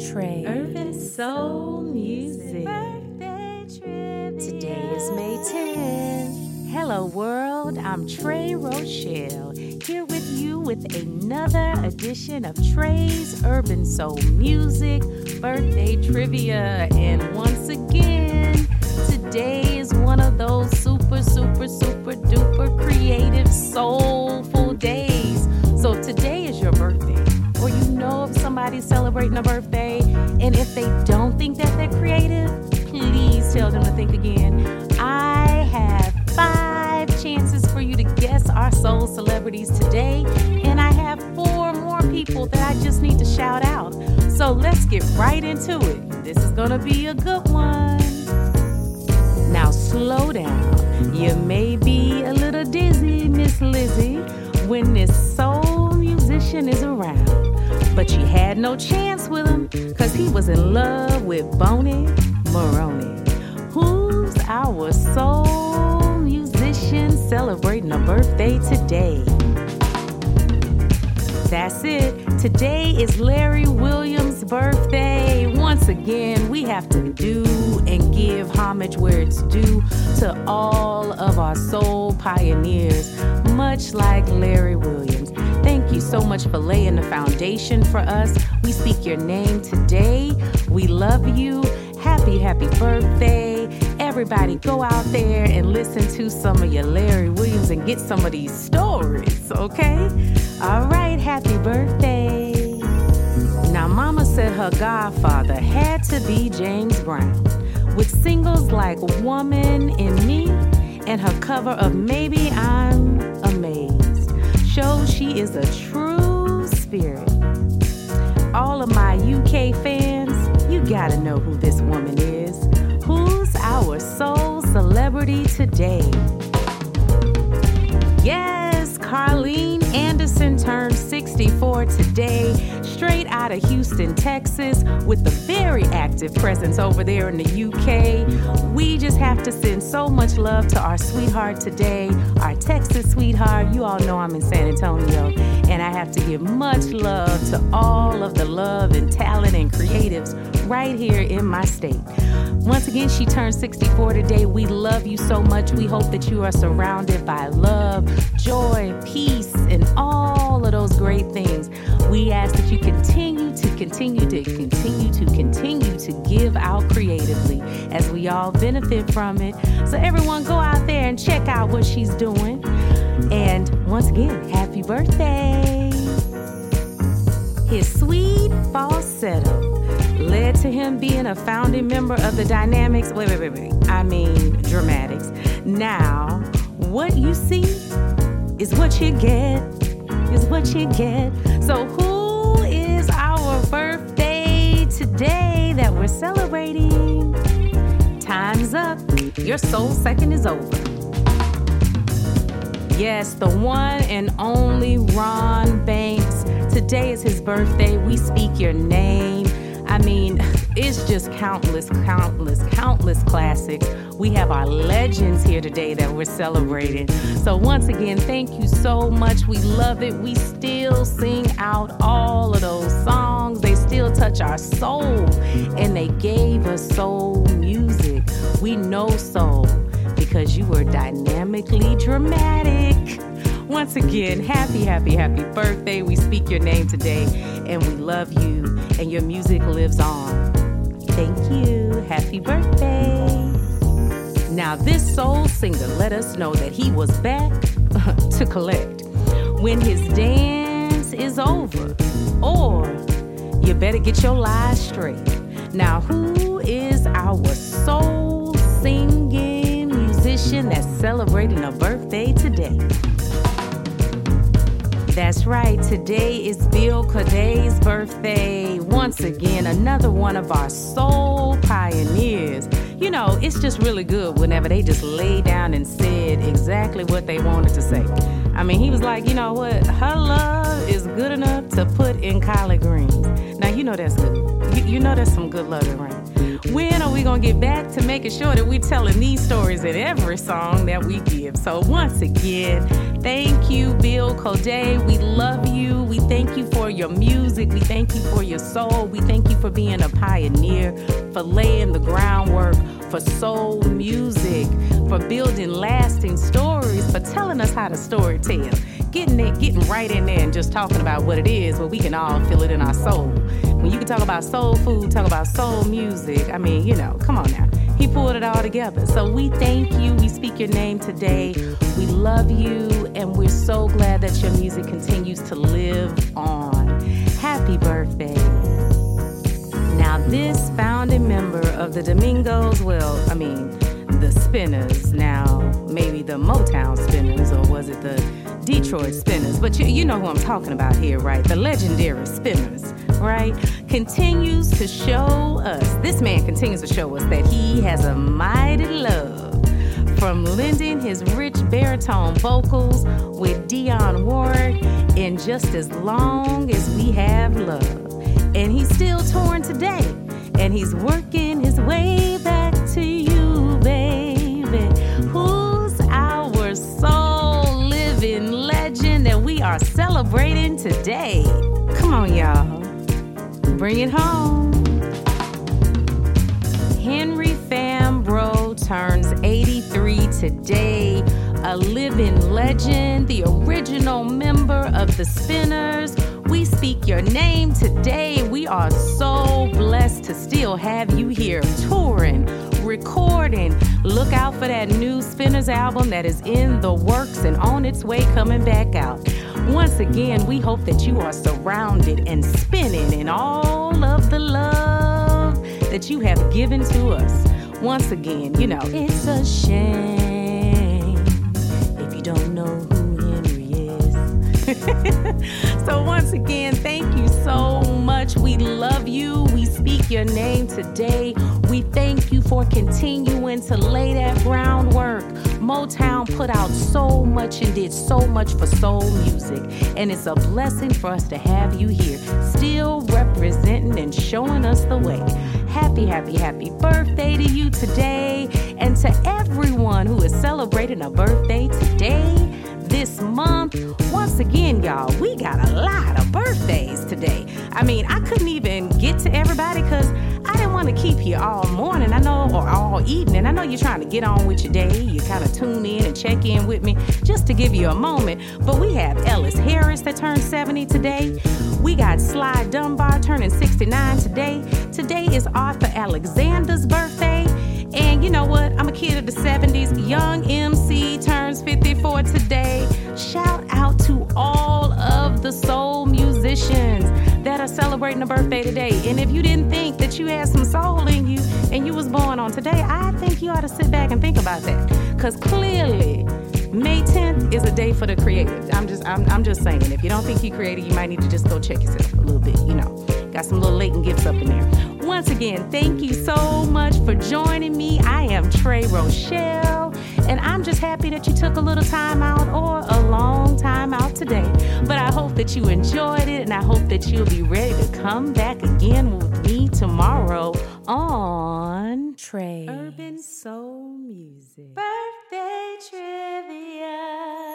Trey. Urban Soul Music. Today is May 10th. Hello, world. I'm Trey Rochelle, here with you with another edition of Trey's Urban Soul Music Birthday Trivia. And once again, today is one of those super, super, super duper creative, soulful days. So if today is your birthday, or you know of celebrating a birthday, and if they don't think that they're creative, please tell them to think again. I have five chances for you to guess our soul celebrities today, and I have four more people that I just need to shout out. So let's get right into it. This is gonna be a good one. Now slow down. You may be a little dizzy, Miss Lizzie, when this But she had no chance with him, cause he was in love with Bony Moronie. Who's our soul musician celebrating a birthday today? That's it. Today is Larry Williams' birthday. Once again, we have to do and give homage where it's due to all of our soul pioneers, much like Larry Williams. You so much for laying the foundation for us. We speak your name today. We love you. Happy, happy birthday. Everybody go out there and listen to some of your Larry Williams and get some of these stories, okay? All right, happy birthday. Now, Mama said her godfather had to be James Brown with singles like Woman in Me and her cover of Maybe I'm she is a true spirit. All of my UK fans, you gotta know who this woman is. Who's our soul celebrity today? Yes, Carleen Anderson turned 64 today, straight out of Houston, Texas, with a very active presence over there in the UK. We just have to send so much love to our sweetheart today, our Texas sweetheart. You all know I'm in San Antonio, and I have to give much love to all of the love and talent and creatives right here in my state. Once again, she turned 64 today. We love you so much. We hope that you are surrounded by love, joy, peace, and all of those great things. We ask that you continue to continue to continue to continue to give out creatively as we all benefit from it. So, everyone, go out there and check out what she's doing. And once again, happy birthday! His sweet falsetto led to him being a founding member of the Dynamics. Wait, wait, wait, wait. I mean, Dramatics. Now, what you see is what you get, is what you get. So, who birthday today that we're celebrating? Time's up. Your soul second is over. Yes, the one and only Ron Banks. Today is his birthday. We speak your name. I mean, it's just countless, countless, countless classics. We have our legends here today that we're celebrating. So, once again, thank you so much. We love it. We still sing out all of those songs, still touch our soul, and they gave us soul music. We know soul because you were dynamically dramatic. Once again, happy, happy, happy birthday. We speak your name today and we love you, and your music lives on. Thank you. Happy birthday. Now, this soul singer let us know that he was back to collect when his dance is over, or you better get your lies straight. Now, who is our soul singing musician that's celebrating a birthday today? That's right, today is Bill Coday's birthday. Once again, another one of our soul pioneers. You know, it's just really good whenever they just lay down and said exactly what they wanted to say. I mean, he was like, you know what? Is good enough to put in collard greens. Now, you know that's good. You, you know that's some good love around. When are we to get back to making sure that we're telling these stories in every song that we give? So, once again, thank you, Bill Coday. We love you. We thank you for your music. We thank you for your soul. We thank you for being a pioneer, for laying the groundwork for soul music, for building lasting stories, for telling us how to story tell. Getting it, getting right in there and just talking about what it is, where we can all feel it in our soul. When you can talk about soul food, talk about soul music, I mean, you know, come on now. He pulled it all together. So we thank you. We speak your name today. We love you, and we're so glad that your music continues to live on. Happy birthday. Now, this founding member of the Domingoes, well, I mean, the Spinners, now maybe the Motown Spinners, or was it the Detroit Spinners? But you, you know who I'm talking about here, right? The legendary Spinners right, continues to show us, this man continues to show us that he has a mighty love from lending his rich baritone vocals with Dionne Warwick in just as long as we have love. And he's still torn today, and he's working his way celebrating today? Come on, y'all. Bring it home. Henry Fambrough turns 83 today, a living legend, the original member of the Spinners. We speak your name today. We are so blessed to still have you here touring, recording. Look out for that new Spinners album that is in the works and on its way coming back out. Once again, we hope that you are surrounded and spinning in all of the love that you have given to us. Once again, you know, it's a shame if you don't know who Henry is. so, once again, thank you so much. We love you. We speak your name today. We thank you for continuing to lay that groundwork. Motown put out so much and did so much for soul music. And it's a blessing for us to have you here, still representing and showing us the way. Happy, happy, happy birthday to you today. And to everyone who is celebrating a birthday today this month. Once again, y'all, we got a lot of birthdays today. I mean, I couldn't even get to everybody because want to keep you all morning, I know, or all evening. I know you're trying to get on with your day. You kind of tune in and check in with me just to give you a moment. But we have Ellis Harris that turned 70 today. We got Sly Dunbar turning 69 today. Today is Arthur Alexander's birthday. And you know what? I'm a kid of the 70s. Young MC turns 54 today. Shout out celebrating a birthday today. And if you didn't think that you had some soul in you and you was born on today, I think you ought to sit back and think about that. Cause clearly May 10th is a day for the creative. I'm just I'm, I'm just saying, if you don't think you created, you might need to just go check yourself a little bit, you know. Got some little latent gifts up in there. Once again, thank you so much for joining me. I am Trey Rochelle, and I'm just happy that you took a little time out or a long time out today. But I hope that you enjoyed it, and I hope that you'll be ready to come back again with me tomorrow on Trey Urban Soul Music Birthday Trivia.